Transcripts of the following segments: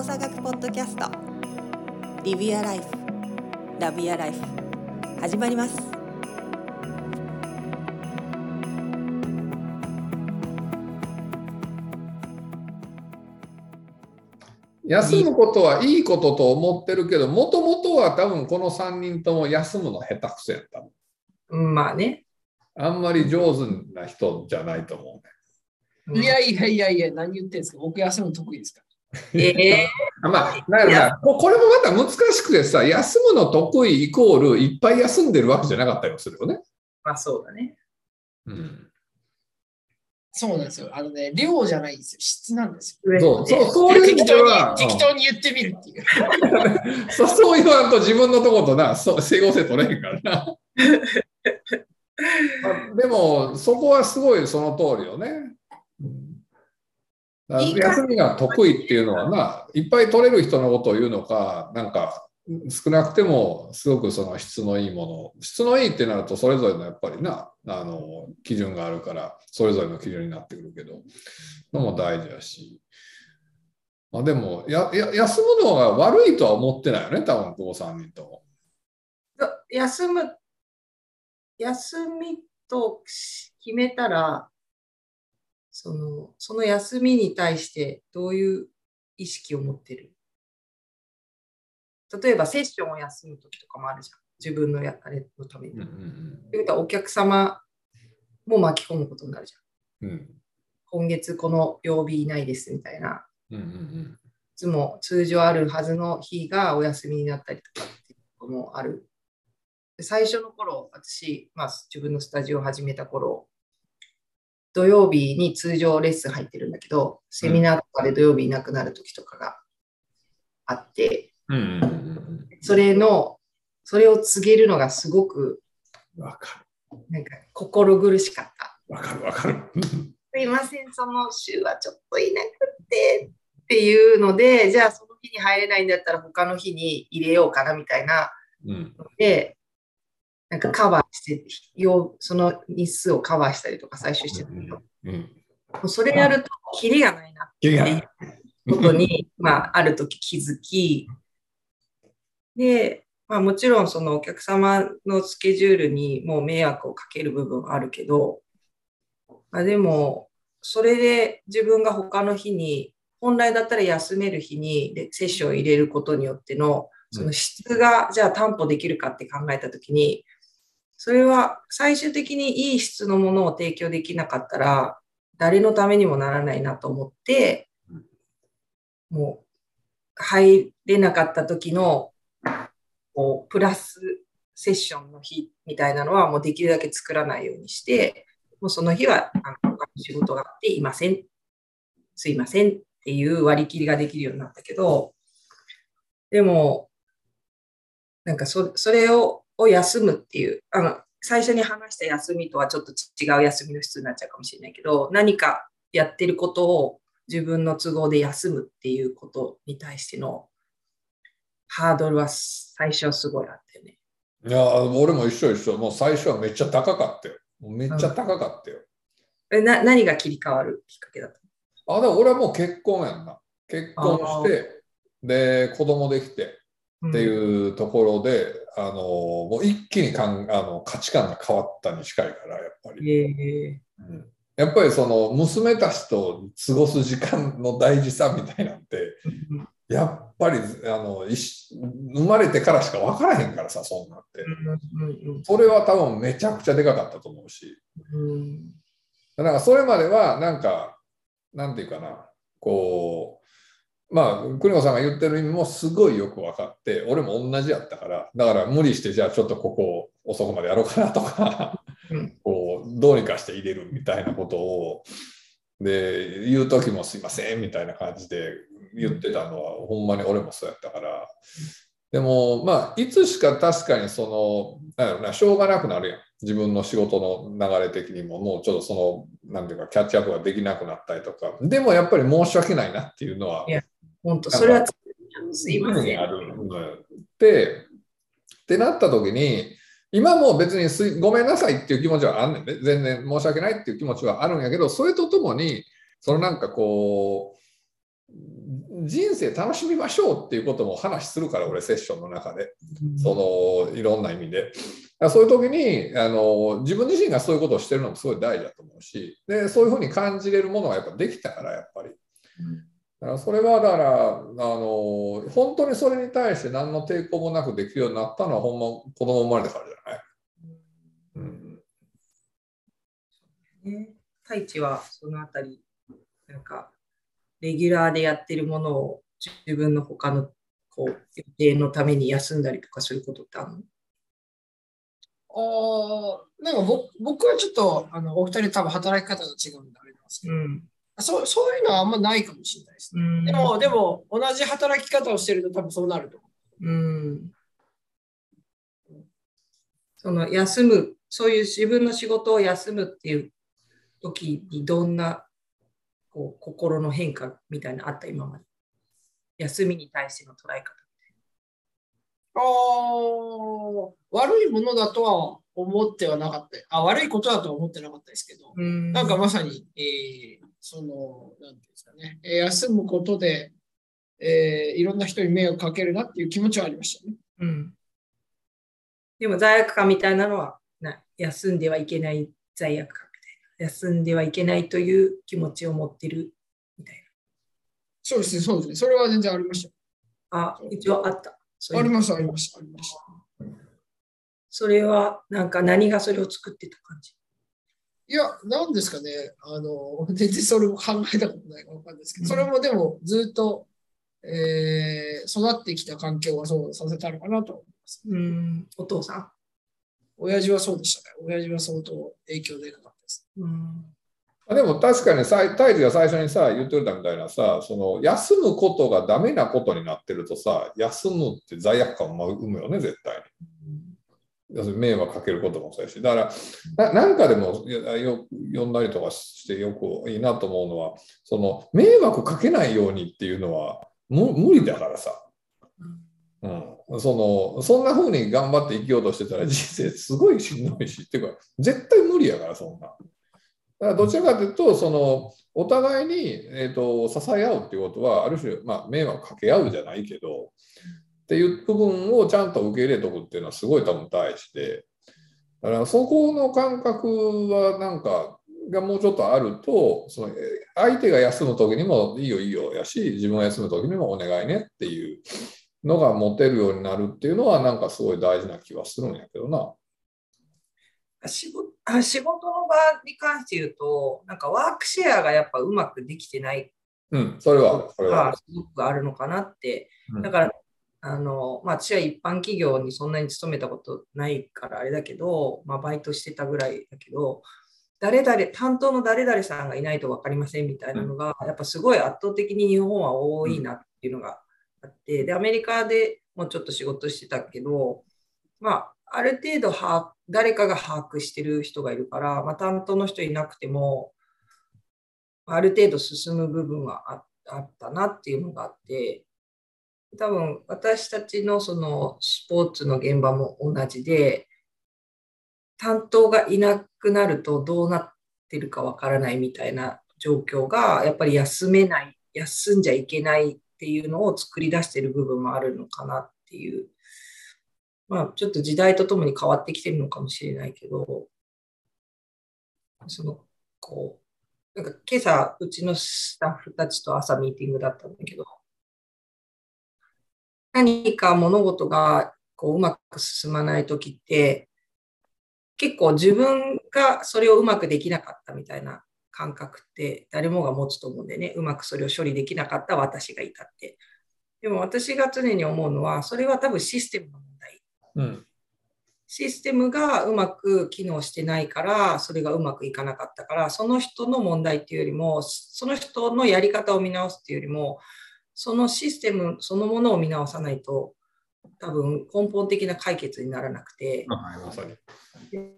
動作学ポッドキャスト。リビアライフ。ラビアライフ。始まります。休むことはいいことと思ってるけど、もともとは多分この3人とも休むの下手くそやった。うん。まあね。あんまり上手な人じゃないと思うね。いやいやいやいや、何言ってんですか。僕休むの得意ですかええ あまあ、だからさここれもまた難しくてさ、休むの得意イコールいっぱい休んでるわけじゃなかったりもするよね。まあそうだね。うん、そうなんですよ。あのね、量じゃないんですよ。質なんですよ。そうそうそういう意味適当に適当に言ってみるっていう。う んそうそう言わんと自分のとことな、そう整合性取れへんからな。まあでも、そこはすごいその通りよね。休みが得意っていうのはな、いっぱい取れる人のことを言うのか、なんか少なくてもすごくその質のいいもの、質のいいってなるとそれぞれのやっぱりな、あの基準があるから、それぞれの基準になってくるけど、のも大事だし。まあ、でもやや、休むのが悪いとは思ってないよね、多分ここ3人とも。休む、休みと決めたら、その、その休みに対してどういう意識を持ってる？例えばセッションを休むときとかもあるじゃん。自分のやあれのために。うんうんうかお客様も巻き込むことになるじゃん。うんうん今月この曜日いないですみたいな。うんうんいつも通常あるはずの日がお休みになったりとかっていうこともある。で最初の頃、私、まあ、自分のスタジオを始めた頃、土曜日に通常レッスン入ってるんだけど、セミナーとかで土曜日いなくなる時とかがあって、うんそれの、それを告げるのがすごく、うんわかなんか心苦しかった。るわかるわかる。すいません、その週はちょっといなくって。っていうので、じゃあその日に入れないんだったら他の日に入れようかなみたいな。うん。ので、なんかカバーして、ようその日数をカバーしたりとか最初してたけど、もうんうそれやるとキリがないなっていうことに、まあ、ある時気づき、で、まあもちろんそのお客様のスケジュールにもう迷惑をかける部分はあるけど、まあ、でも、それで自分が他の日に、本来だったら休める日にでセッションを入れることによっての、その質がじゃあ担保できるかって考えたときに、それは最終的にいい質のものを提供できなかったら、誰のためにもならないなと思って、もう入れなかった時のこうプラスセッションの日みたいなのはもうできるだけ作らないようにして、もうその日はあの仕事があっていません、すいませんっていう割り切りができるようになったけど、でも、なんかそれをを休むっていう、あの最初に話した休みとはちょっと違う休みの質になっちゃうかもしれないけど、何かやってることを自分の都合で休むっていうことに対してのハードルは最初はすごいあったよね。いや、俺も一緒一緒。もう最初はめっちゃ高かったよ。めっちゃ高かったよ。えな何が切り替わるきっかけだったあ、でも俺はもう結婚やんな。結婚して、で、子供できてのっていうところで、あの、もう一気にかんあの価値観が変わったに近いから、やっぱり。えうん。やっぱりその娘たちと過ごす時間の大事さみたいなんて、ーやっぱりあのいし生まれてからしか分からへんからさ、そんなんって。うんうん。それは多分めちゃくちゃでかかったと思うし。うん。だからそれまではなんか、なんていうかな、こう、まあ、邦子さんが言ってる意味もすごいよく分かって、俺も同じやったから、だから無理して、じゃあちょっとここ遅くまでやろうかなとか、うん。こう、どうにかして入れるみたいなことを、で、言う時もすいませんみたいな感じで言ってたのは、ほんまに俺もそうやったから、でも、まあ、いつしか確かにその、なんな、しょうがなくなるやん。自分の仕事の流れ的にも、もうちょっとその、なんていうか、キャッチアップができなくなったりとか、でもやっぱり申し訳ないなっていうのは、本当、それはすいません。あるのよで、ってなった時に、今も別にすいごめんなさいっていう気持ちはあんねんね。全然申し訳ないっていう気持ちはあるんやけど、それとともに、そのなんかこ人生楽しみましょうっていうことも話するから俺セッションの中でそのいろんな意味でそういう時にあの自分自身がそういうことをしてるのもすごい大事だと思うしでそういうふうに感じれるものがやっぱできたからやっぱり。だからそれはだからあの本当にそれに対して何の抵抗もなくできるようになったのはほんま子供生まれたからじゃない？うん。ね、太一はそのあたりなんかレギュラーでやってるものを自分の他のこう予定のために休んだりとかすることってあるの？あなんか僕僕はちょっとあのお二人多分働き方が違うんであれなんですけど、うんそうそういうのはあんまないかもしれないですね。うんでも、でも同じ働き方をしてると多分そうなると思うんその休む、そういう自分の仕事を休むっていう時にどんなこう心の変化みたいなのあった今まで。休みに対しての捉え方。う。ああ、悪いものだとは思ってはなかった。あ、悪いことだとは思ってなかったですけど、うんなんかまさに、えーその、なんていうんですかね、えー休むことで、えーいろんな人に迷惑かけるなっていう気持ちはありましたね。うん。でも罪悪感みたいなのはない。休んではいけない罪悪感みたいな。休んではいけないという気持ちを持ってるみたいそうですね、そうですね。それは全然ありました。な。あ、一応あった。ありました、ありました、ありました。それはなんか何がそれを作ってた感じ？いや、なんですかね、あの、全然それも考えたことないかわかんないですけど、それもでもずっと、えー育ってきた環境はそうさせたのかなと思います。うん、お父さん？親父はそうでしたね。親父は相当影響でかかったです。うん。あでも確かにさ太一が最初にさ言ってたみたいなさその休むことがダメなことになってるとさ休むって罪悪感を生むよね絶対に。要するに迷惑かけることもそうやしだからななんかでもよ呼んだりとかしてよくいいなと思うのはその迷惑かけないようにっていうのは無理だからさ。うん、そのそんな風に頑張って生きようとしてたら人生すごいしんどいしっていうか絶対無理やからそんな。だからどちらかというとそのお互いに、えー、と支え合うっていうことはある種、まあ、迷惑かけ合うじゃないけどっていう部分をちゃんと受け入れておくっていうのはすごい多分大事でだからそこの感覚はなんかがもうちょっとあるとそのえー相手が休む時にもいいよいいよやし自分が休む時にもお願いねっていうのが持てるようになるっていうのはなんかすごい大事な気はするんやけどな。仕事あ仕事の場に関して言うと、なんかワークシェアがやっぱうまくできてないうん、それは、それはが。すごくあるのかなって。うんだから、あの、まあ、私は一般企業にそんなに勤めたことないからあれだけど、まあ、バイトしてたぐらいだけど、誰々、担当の誰々さんがいないと分かりませんみたいなのが、やっぱすごい圧倒的に日本は多いなっていうのがあって、で、アメリカでもうちょっと仕事してたけど、まあ、ある程度把握誰かが把握してる人がいるから、まあ、担当の人いなくても、ある程度進む部分はああったなっていうのがあって、多分私たちのそのスポーツの現場も同じで、担当がいなくなるとどうなってるかわからないみたいな状況が、やっぱり休めない、休んじゃいけないっていうのを作り出してる部分もあるのかなっていう。まあちょっと時代とともに変わってきてるのかもしれないけど、その、こう、なんか今朝、うちのスタッフたちと朝ミーティングだったんだけど、何か物事がこううまく進まないときって、結構自分がそれをうまくできなかったみたいな感覚って誰もが持つと思うんでね、うまくそれを処理できなかった私がいたって。でも私が常に思うのは、それは多分システムの問題。うん。システムがうまく機能してないから、それがうまくいかなかったから、その人の問題っていうよりも、その人のやり方を見直すっていうよりも、そのシステムそのものを見直さないと、多分根本的な解決にならなくて、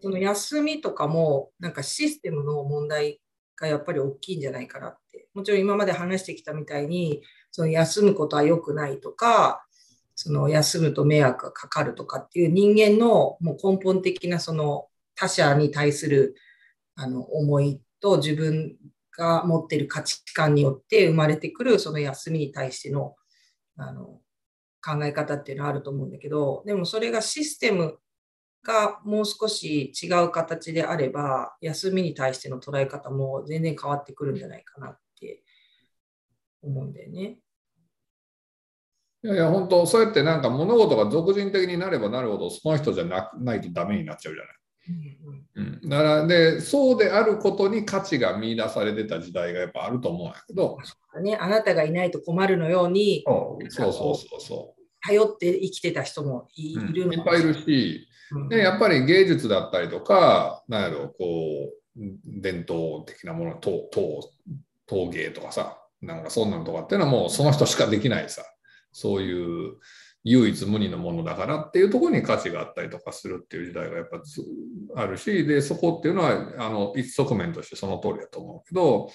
その休みとかも、なんかシステムの問題がやっぱり大きいんじゃないかなって。もちろん今まで話してきたみたいに、その休むことは良くないとか、その休むと迷惑がかかるとかっていう人間のもう根本的なその他者に対するあの思いと自分が持っている価値観によって生まれてくるその休みに対してのあの考え方っていうのはあると思うんだけど、でもそれがシステムがもう少し違う形であれば、休みに対しての捉え方も全然変わってくるんじゃないかなって思うんだよね。いやいや、本当、そうやってなんか物事が俗人的になればなるほど、その人じゃなないとダメになっちゃうじゃない。うん、だからでそうであることに価値が見出されてた時代がやっぱあると思うんやけど、ね、あなたがいないと困るのようにそうそうそうそう。頼って生きてた人もい,、るのい。っぱいいるし、うん。でやっぱり芸術だったりとかなんやろこう伝統的なもの陶陶陶芸とかさなんかそんなんとかっていうのはもうその人しかできないさそういう唯一無二のものだからっていうところに価値があったりとかするっていう時代がやっぱあるしでそこっていうのはあの一側面としてその通りだと思うけど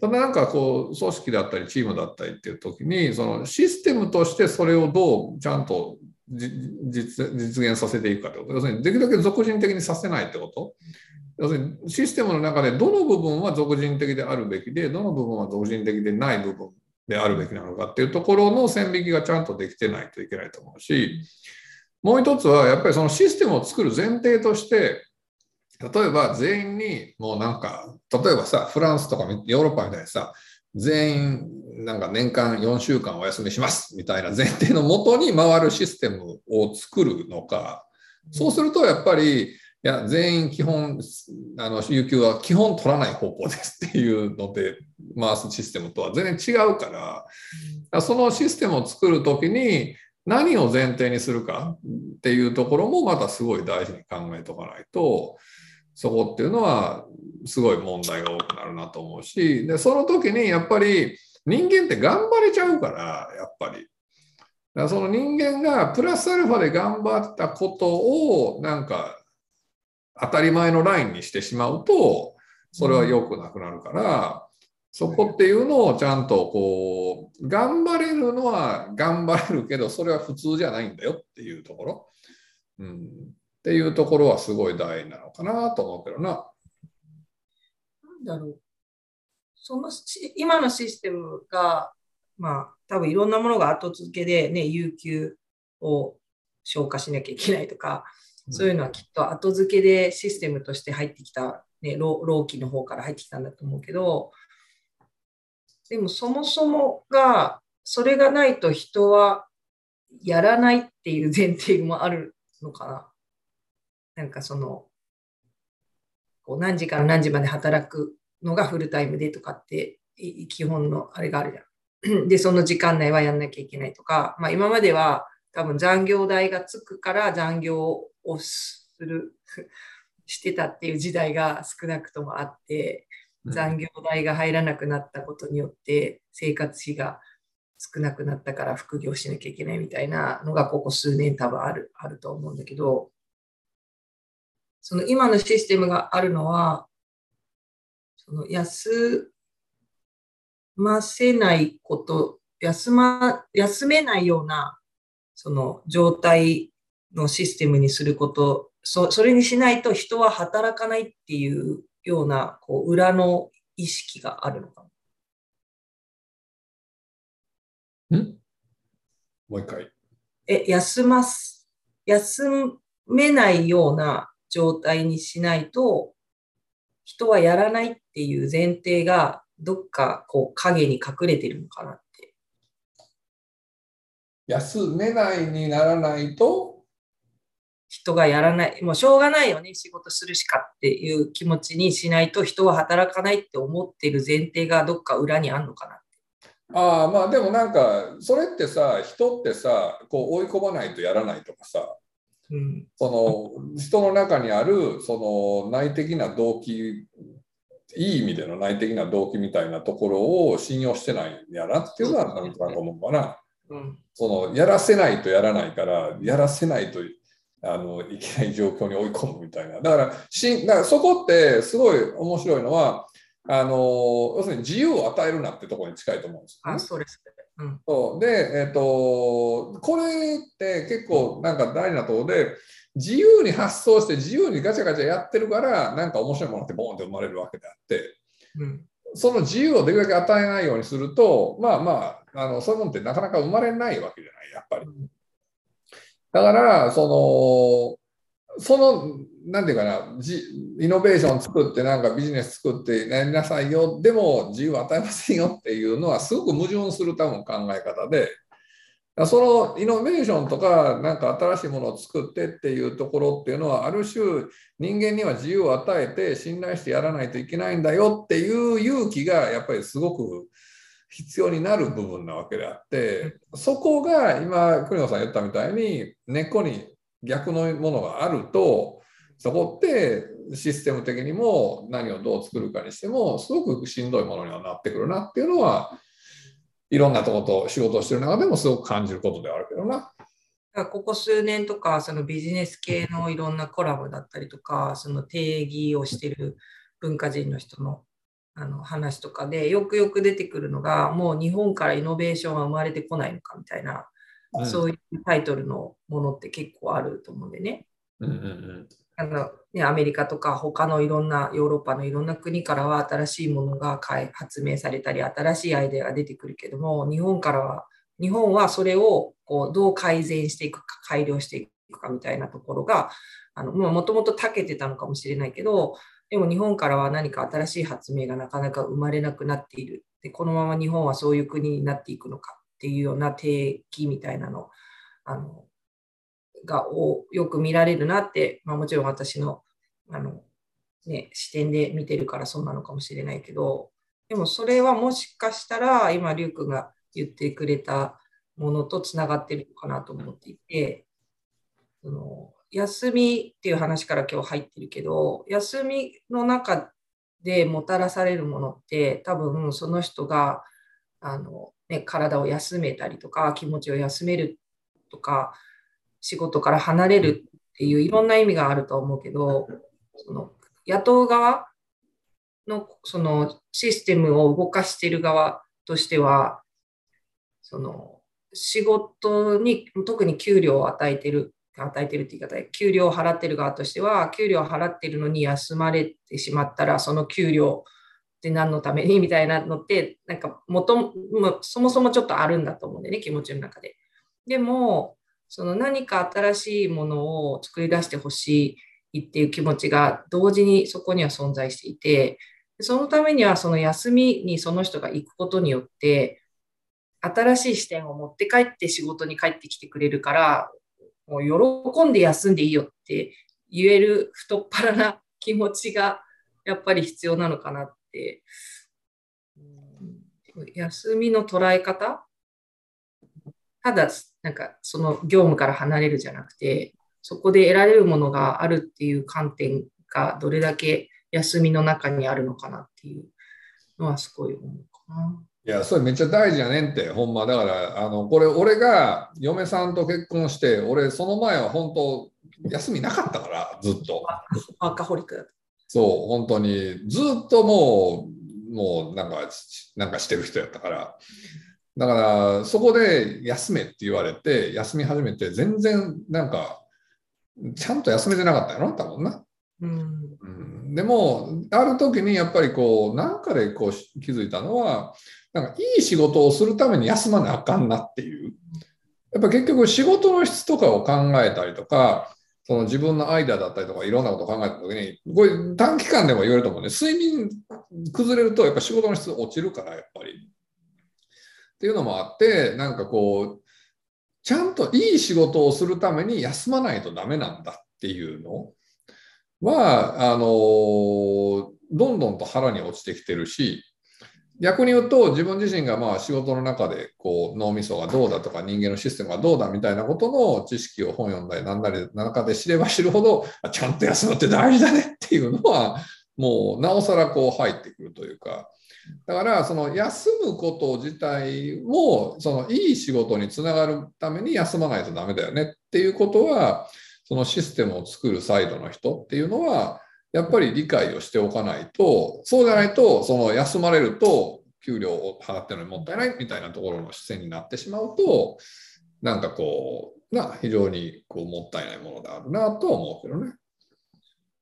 ただなんかこう組織だったりチームだったりっていう時にそのシステムとしてそれをどうちゃんと実実現させていくかってこと。要するにできるだけ俗人的にさせないってこと。要するにシステムの中でどの部分は俗人的であるべきでどの部分は俗人的でない部分であるべきなのかっていうところの線引きがちゃんとできてないといけないと思うしもう一つはやっぱりそのシステムを作る前提として例えば全員にもうなんか例えばさフランスとかヨーロッパみたいにさ全員なんか年間4週間お休みしますみたいな 前提のもとに回るシステムを作るのかそうするとやっぱりや全員基本あの有給は基本取らない方向ですっていうので回すシステムとは全然違うからそのシステムを作る時に何を前提にするかっていうところもまたすごい大事に考えておかないとそこっていうのはすごい問題が多くなるなと思うしでその時にやっぱり人間って頑張れちゃうからやっぱり。だからその人間がプラスアルファで頑張ったことをなんか当たり前のラインにしてしまうとそれは良くなくなるから、そこっていうのをちゃんとこう頑張れるのは頑張れるけどそれは普通じゃないんだよっていうところ、うん、っていうところはすごい大事なのかなと思うけどな。なんだろう。その今のシステムが、まあ、多分いろんなものが後付けでね、有給を消化しなきゃいけないとか、そういうのはきっと後付けでシステムとして入ってきた、ね、労労基の方から入ってきたんだと思うけど、でもそもそもが、それがないと人はやらないっていう前提もあるのかな。なんかその、こう何時から何時まで働くのがフルタイムでとかって基本のあれがあるじゃん。で、その時間内はやんなきゃいけないとか、まあ今までは多分残業代がつくから残業をする、してたっていう時代が少なくともあって、残業代が入らなくなったことによって生活費が少なくなったから副業しなきゃいけないみたいなのがここ数年多分ある、あると思うんだけど、その今のシステムがあるのは、その休ませないこと、休ま、休めないような、その状態のシステムにすること、そそれにしないと人は働かないっていうような、こう、裏の意識があるのかな？ん？もう一回。え、休ます、休めないような状態にしないと、人はやらないっていう前提が、どっかこう影に隠れてるのかな？って。休めないにならないと人がやらない、もうしょうがないよね、仕事するしかっていう気持ちにしないと人は働かないって思ってる前提がどっか裏にあるのかな。ああまあでもなんかそれってさ人ってさこう追い込まないとやらないとかさうん。その人の中にあるその内的な動機いい意味での内的な動機みたいなところを信用してないんやなっていうのはなんとなく思うかな。うん。そのやらせないとやらないからやらせないとあのいけない状況に追い込むみたいなだからしだからそこってすごい面白いのはあの要するに自由を与えるなってところに近いと思うんですよねあ、そうです。うん。そうで、えっとこれって結構なんか大事なところで自由に発想して自由にガチャガチャやってるからなんか面白いものってボーンって生まれるわけであってうん。その自由をできるだけ与えないようにすると、まあまあ、あのそういうものってなかなか生まれないわけじゃない、やっぱり。だから、その、その、なんていうかな、イノベーション作って、なんかビジネス作ってやりなさいよ、でも自由を与えませんよっていうのは、すごく矛盾する多分考え方で、そのイノベーションとか、なんか新しいものを作ってっていうところっていうのは、ある種、人間には自由を与えて、信頼してやらないといけないんだよっていう勇気が、やっぱりすごく必要になる部分なわけであって、そこが今、栗野さん言ったみたいに、根っこに逆のものがあると、そこってシステム的にも何をどう作るかにしても、すごくしんどいものにはなってくるなっていうのは、いろんなとこと仕事をしてる中でもすごく感じることではあるけどな。ここ数年とか、そのビジネス系のいろんなコラボだったりとか、その定義をしてる文化人の人のあの話とかで、よくよく出てくるのが、もう日本からイノベーションは生まれてこないのかみたいな、うん、そういうタイトルのものって結構あると思うんでね。うんうんうんあのね、アメリカとか他のいろんなヨーロッパのいろんな国からは新しいものが発明されたり新しいアイデアが出てくるけども日本からは日本はそれをこうどう改善していくか改良していくかみたいなところがもともと長けてたのかもしれないけどでも日本からは何か新しい発明がなかなか生まれなくなっている。でこのまま日本はそういう国になっていくのかっていうような定義みたいなのあのがをよく見られるなって、まあ、もちろん私のあの、ね、視点で見てるからそうなのかもしれないけど、でもそれはもしかしたら今、リュウ君が言ってくれたものとつながってるのかなと思っていて、その休みっていう話から今日入ってるけど、休みの中でもたらされるものって多分その人があの、ね、体を休めたりとか気持ちを休めるとか仕事から離れるっていういろんな意味があると思うけど、その野党側のそのシステムを動かしている側としては、その仕事に特に給料を与えてる、与えてるって言い方で、給料を払ってる側としては、給料を払ってるのに休まれてしまったら、その給料って何のために みたいなのって、なんか元も、そもそもちょっとあるんだと思うんでね、気持ちの中で。でも、その何か新しいものを作り出してほしいっていう気持ちが同時にそこには存在していて、そのためにはその休みにその人が行くことによって、新しい視点を持って帰って仕事に帰ってきてくれるから、もう喜んで休んでいいよって言える太っ腹な気持ちがやっぱり必要なのかなって。休みの捉え方ただなんかその業務から離れるじゃなくて、そこで得られるものがあるっていう観点がどれだけ休みの中にあるのかなっていうのはすごい思うかな。いや、それめっちゃ大事やねんって、ほんま。だから、あの、これ、俺が嫁さんと結婚して、俺、その前は本当、休みなかったから、ずっと。ワーカホリックそう、本当に、ずっともう、もう、なんか、なんかしてる人やったから。だからそこで休めって言われて休み始めて全然なんかちゃんと休めてなかったよな多分な。うん、うん、でもある時にやっぱりこうなんかでこう気づいたのはなんかいい仕事をするために休まなあかんなっていうやっぱ結局仕事の質とかを考えたりとかその自分のアイデアだったりとかいろんなことを考えた時にこれ短期間でも言えると思うね睡眠崩れるとやっぱ仕事の質落ちるからやっぱり。っていうのもあってなんかこうちゃんといい仕事をするために休まないとダメなんだっていうのはあのどんどんと腹に落ちてきてるし逆に言うと自分自身がまあ仕事の中でこう脳みそがどうだとか人間のシステムがどうだみたいなことの知識を本読んだりなんだり中で知れば知るほどちゃんと休むって大事だねっていうのはもうなおさらこう入ってくるというかだからその休むこと自体もそのいい仕事につながるために休まないとダメだよねっていうことはそのシステムを作るサイドの人っていうのはやっぱり理解をしておかないとそうじゃないとその休まれると給料を払ってるのにもったいないみたいなところの視線になってしまうとなんかこうな非常にこうもったいないものであるなとは思うけどね。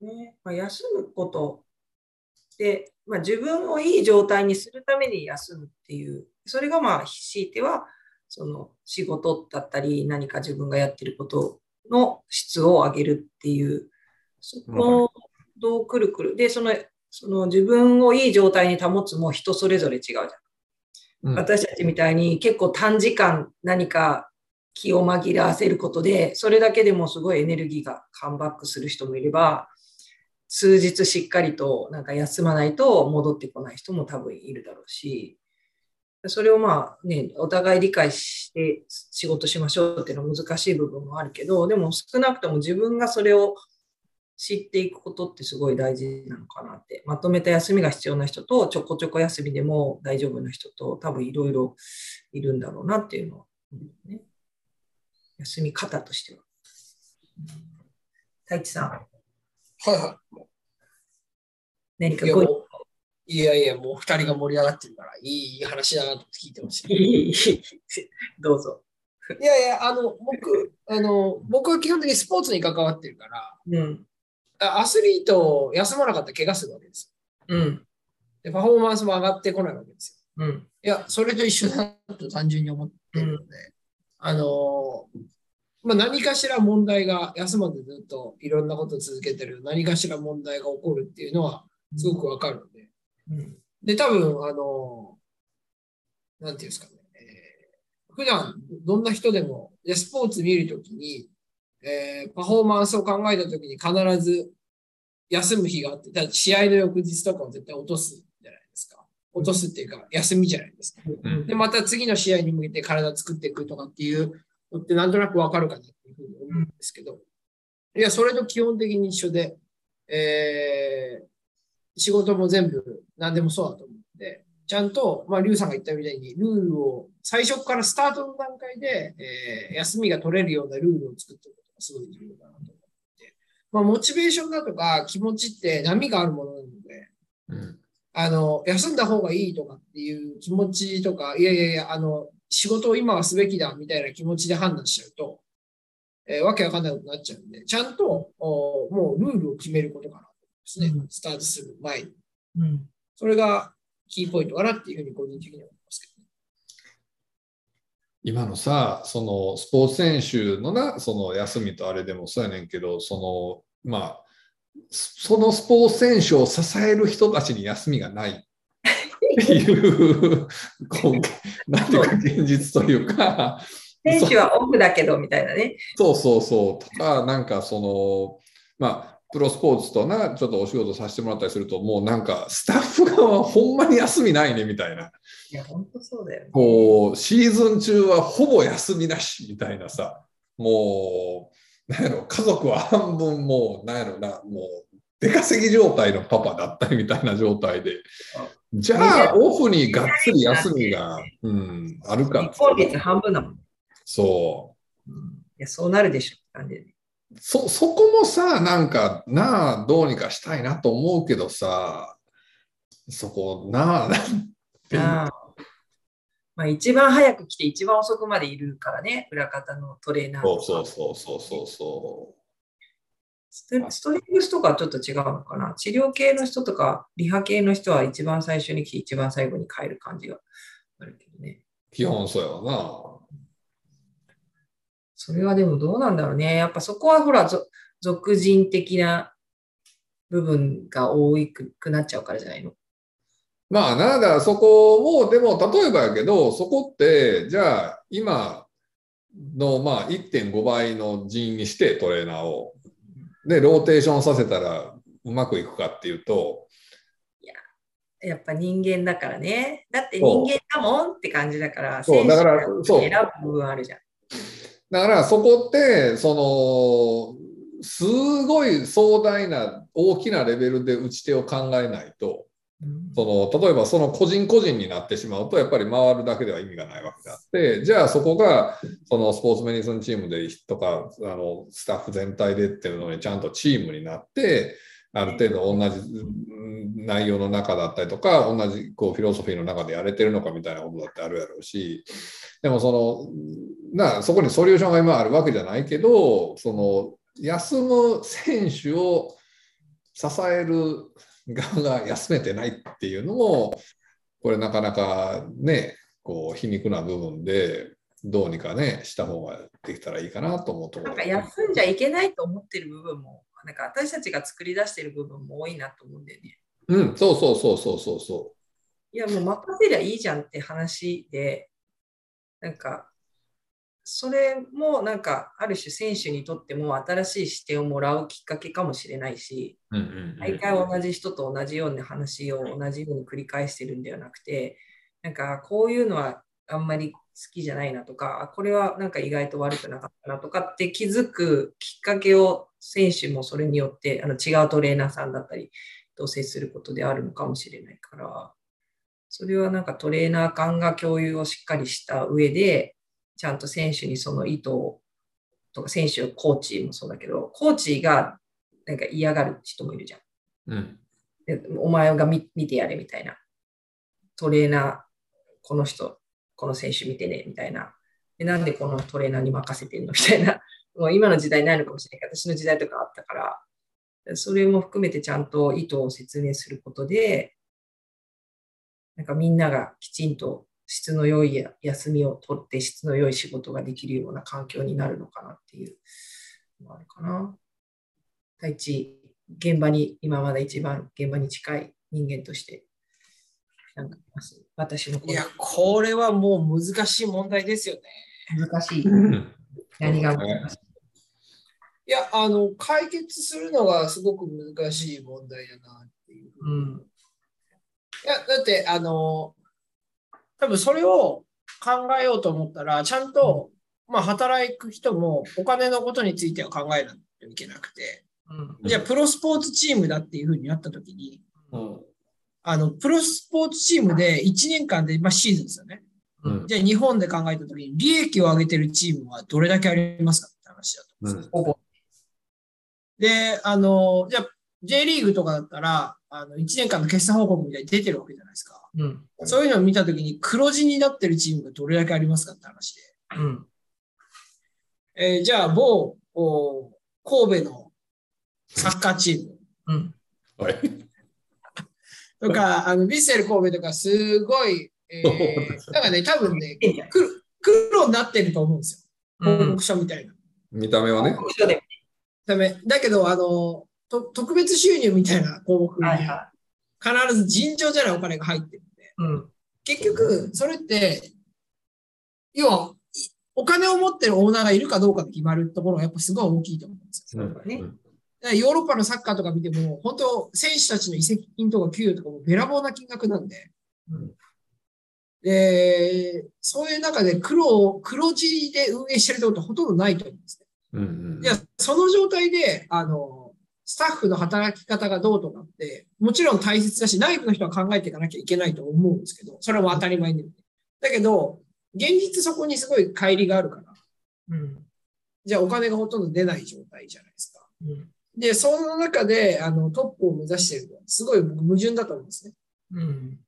ねま、休むことで、まあ、自分をいい状態にするために休むっていう、それがまあ、強いては、その仕事だったり、何か自分がやってることの質を上げるっていう、そこをどうくるくる。で、その、その自分をいい状態に保つも人それぞれ違うじゃん。うん私たちみたいに結構短時間何か気を紛らわせることで、それだけでもすごいエネルギーがカムバックする人もいれば、数日しっかりとなんか休まないと戻ってこない人も多分いるだろうし、それをまあね、お互い理解して仕事しましょうっていうのは難しい部分もあるけど、でも少なくとも自分がそれを知っていくことってすごい大事なのかなって。まとめた休みが必要な人と、ちょこちょこ休みでも大丈夫な人と、多分いろいろいるんだろうなっていうのは、ね、休み方としては。太一さん、はいは何かい。いやいやいや、もう二人が盛り上がってるから、いい話だなと聞いてました。いいどうぞ。いやいや、あの、僕、あの、僕は基本的にスポーツに関わってるから、うん。あアスリート休まなかったら怪我するわけですよ。うん。で、パフォーマンスも上がってこないわけですよ。うん。いや、それと一緒だと単純に思ってるので、あの、まあ、何かしら問題が、休まずずっといろんなことを続けてる、何かしら問題が起こるっていうのはすごくわかるので、うん。で、多分、あの、なんていうんですかね、えー普段どんな人でも、でスポーツ見るときに、えーパフォーマンスを考えたときに必ず休む日があって、だ試合の翌日とかは絶対落とすじゃないですか。落とすっていうか、休みじゃないですか。うんで、また次の試合に向けて体作っていくとかっていうのってなんとなくわかるかなっていうふうに思うんですけど、いや、それと基本的に一緒で、えー仕事も全部何でもそうだと思って、ちゃんと、まあ、リュウさんが言ったみたいに、ルールを最初からスタートの段階で、えー休みが取れるようなルールを作っておくことがすごい重要だなと思って、まあ、モチベーションだとか気持ちって波があるものなので、うん。あの、休んだ方がいいとかっていう気持ちとか、いやいやいや、あの、仕事を今はすべきだみたいな気持ちで判断しちゃうと、えーわけわかんないことになっちゃうんで、ちゃんと、おもうルールを決めることかなと思いますね。うんスタートする前に。うん。それがキーポイントかなっていうふうに個人的には思いますけどね。今のさ、そのスポーツ選手のな、その休みとあれでもそうやねんけど、その、まあ、そのスポーツ選手を支える人たちに休みがないいう、こうなんていうか現実というか、選手はオフだけど、みたいなね。そうそうそう、とか、なんかその、まあ、プロスポーツとな、ちょっとお仕事させてもらったりすると、もうなんか、スタッフ側はほんまに休みないねみたいな。いや、本当そうだよね。こう、シーズン中はほぼ休みなしみたいなさ、もう、なんやろ、家族は半分もう、なんやろな、もう、出稼ぎ状態のパパだったりみたいな状態で、じゃあ、オフにがっつり休みが、うん、あるかっ日て本率半分だもん。そう。いや、そうなるでしょって感じでね。そ、そこもさ、なんか、なあ、どうにかしたいなと思うけどさ、そこ、なあ、なあ。あまあ、一番早く来て一番遅くまでいるからね、裏方のトレーナーそうそうそうそうそうそストストリングスとかはちょっと違うのかな？治療系の人とか、リハ系の人は一番最初に来て一番最後に帰る感じがあるけどね。う。基本そうやわな。それはでもどうなんだろうね。やっぱそこはほら、ぞ俗人的な部分が多くなっちゃうからじゃないの？まあな、だからそこを、でも例えばやけど、そこって、じゃあ今のまあ1.5倍の人員にしてトレーナーを。で、ローテーションさせたらうまくいくかっていうと、やっぱ人間だからね。だって人間だもんって感じだから、そうだから選手そう選ぶ部分あるじゃん。だからそこって、その、すごい壮大な大きなレベルで打ち手を考えないと、うんその例えばその個人個人になってしまうとやっぱり回るだけでは意味がないわけであってじゃあそこがそのスポーツメディスンチームでとかあのスタッフ全体でっていうのにちゃんとチームになってある程度同じ内容の中だったりとか同じこうフィロソフィーの中でやれてるのかみたいなことだってあるやろうしでもそのなそこにソリューションが今あるわけじゃないけどその休む選手を支える側が休めてないっていうのも、これなかなかね、こう皮肉な部分で、どうにかね、した方ができたらいいかなと思うとなんか休んじゃいけないと思ってる部分も、なんか私たちが作り出してる部分も多いなと思うんだよね。うん、そうそうそうそうそうそいや、もう任せりゃいいじゃんって話で、なんか、それもなんか、ある種選手にとっても新しい視点をもらうきっかけかもしれないし、毎回同じ人と同じような話を同じように繰り返してるんではなくて、なんかこういうのはあんまり好きじゃないなとか、あこれはなんか意外と悪くなかったなとかって気づくきっかけを選手もそれによってあの違うトレーナーさんだったりと接することであるのかもしれないから、それはなんかトレーナー間が共有をしっかりした上で、ちゃんと選手にその意図をとか選手、コーチもそうだけど、コーチがなんか嫌がる人もいるじゃん。うんでお前が見見てやれみたいな。トレーナー、この人、この選手見てね、みたいな。でなんでこのトレーナーに任せてんの？みたいな。もう今の時代ないのかもしれないけど、私の時代とかあったから、それも含めてちゃんと意図を説明することで、なんかみんながきちんと質の良いや休みを取って質の良い仕事ができるような環境になるのかなっていうのがあるかな。第一、現場に、今まで一番現場に近い人間として、なんか私のこいや、これはもう難しい問題ですよね。の難しい。うん何が難しい？いや、あの、解決するのがすごく難しい問題だなっていう。うん。いや、だって、あの、多分それを考えようと思ったら、ちゃんと、まあ、働く人もお金のことについては考えないといけなくて、うん。じゃあ、プロスポーツチームだっていうふうになったときに、うんあの、プロスポーツチームで1年間で、まあ、シーズンですよね。うんじゃあ、日本で考えたときに、利益を上げてるチームはどれだけありますかって話だと思うんですよ。ほぼ。で、あの、じゃあ、J リーグとかだったら、あの、1年間の決算報告みたいに出てるわけじゃないですか。うん。そういうのを見たときに黒字になってるチームがどれだけありますかって話で。うん。えーじゃあ、某、お神戸のサッカーチームうん。はいとか、あの、ヴィッセル神戸とか、すごい、えー、なんかね、多分ね、黒黒になってると思うんですよ。うん報告。書みたいな。見た目はね。一緒で。ダメ。だけど、あの、と特別収入みたいな項目にはいは必ず尋常じゃないお金が入ってるんで。い。うん。結局、それって、要は、いお金を持ってるオーナーがいるかどうかで決まるところがやっぱすごい大きいと思うんですよ。そうだねうんヨーロッパのサッカーとか見ても、本当、選手たちの移籍金とか給与とかもべらぼうな金額なんで、うんで、そういう中で黒、黒字で運営してるってことはほとんどないと思うんですね。うんうんいや、その状態で、あの、スタッフの働き方がどうとかって、もちろん大切だし、内部の人は考えていかなきゃいけないと思うんですけど、それは当たり前に。だけど、現実そこにすごい乖離があるから、うん。じゃあお金がほとんど出ない状態じゃないですか。うん。で、その中で、あの、トップを目指してるのは、すごい僕矛盾だと思うんですね。うん。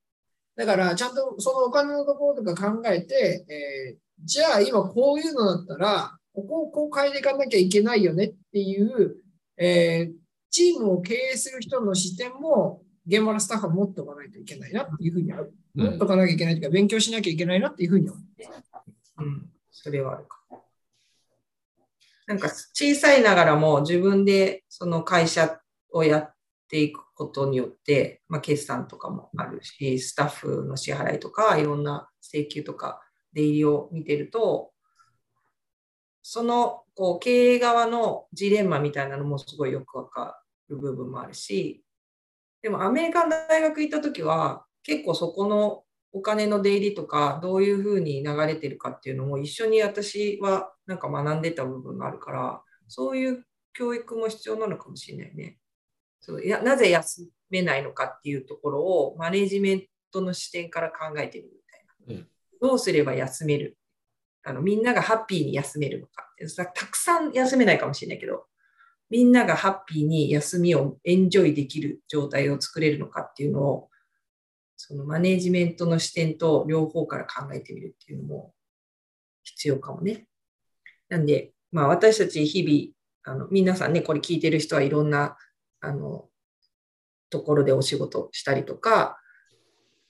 だから、ちゃんとそのお金のところとか考えて、えーじゃあ今こういうのだったら、ここをこう変えていかなきゃいけないよねっていう、えーチームを経営する人の視点も、現場のスタッフは持っておかないといけないなっていうふうにある。うん持っておかなきゃいけないというか、勉強しなきゃいけないなっていうふうに思う。うん。それはあるか。なんか小さいながらも自分でその会社をやっていくことによって、まあ、決算とかもあるし、スタッフの支払いとか、いろんな請求とか出入りを見てると、そのこう経営側のジレンマみたいなのもすごいよくわかる部分もあるし、でもアメリカの大学行った時は結構そこのお金の出入りとかどういうふうに流れてるかっていうのも一緒に私はなんか学んでた部分があるからそういう教育も必要なのかもしれないね。そういやなぜ休めないのかっていうところをマネジメントの視点から考えてみるみたいな。うんどうすれば休めるあのみんながハッピーに休めるのかたくさん休めないかもしれないけどみんながハッピーに休みをエンジョイできる状態を作れるのかっていうのをそのマネジメントの視点と両方から考えてみるっていうのも必要かもね。なんで、まあ私たち日々、あの皆さんね、これ聞いてる人はいろんな、あの、ところでお仕事したりとか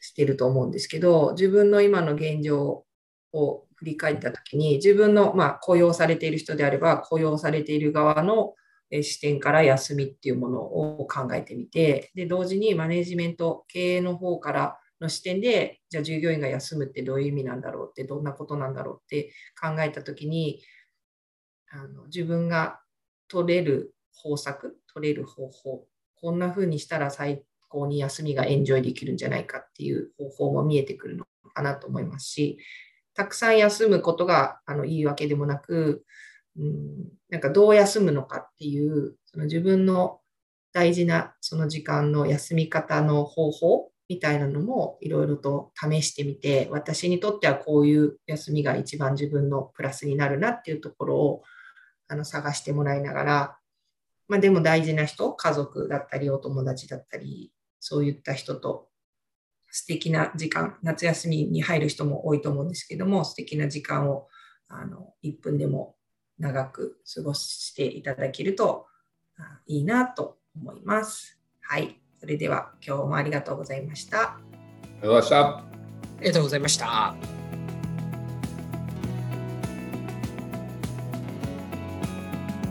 してると思うんですけど、自分の今の現状を振り返ったときに、自分の、まあ、雇用されている人であれば、雇用されている側の視点から休みっていうものを考えてみて、で、同時にマネジメント、経営の方からの視点で、じゃあ従業員が休むってどういう意味なんだろうって、どんなことなんだろうって考えたときに、あの自分が取れる方策、取れる方法、こんな風にしたら最高に休みがエンジョイできるんじゃないかっていう方法も見えてくるのかなと思いますし、たくさん休むことがあのいいわけでもなく、うん、なんかどう休むのかっていう、その自分の大事なその時間の休み方の方法みたいなのもいろいろと試してみて、私にとってはこういう休みが一番自分のプラスになるなっていうところをあの探してもらいながら、まあ、でも大事な人、家族だったり、お友達だったり、そういった人と素敵な時間、夏休みに入る人も多いと思うんですけども、素敵な時間をあの1分でも長く過ごしていただけるといいなと思います。はい。それでは今日もありがとうございました。ありがとうございました。ありがとうございました。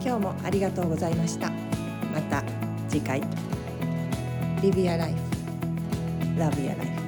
今日もありがとうございました。また次回。Live your life. Love your life.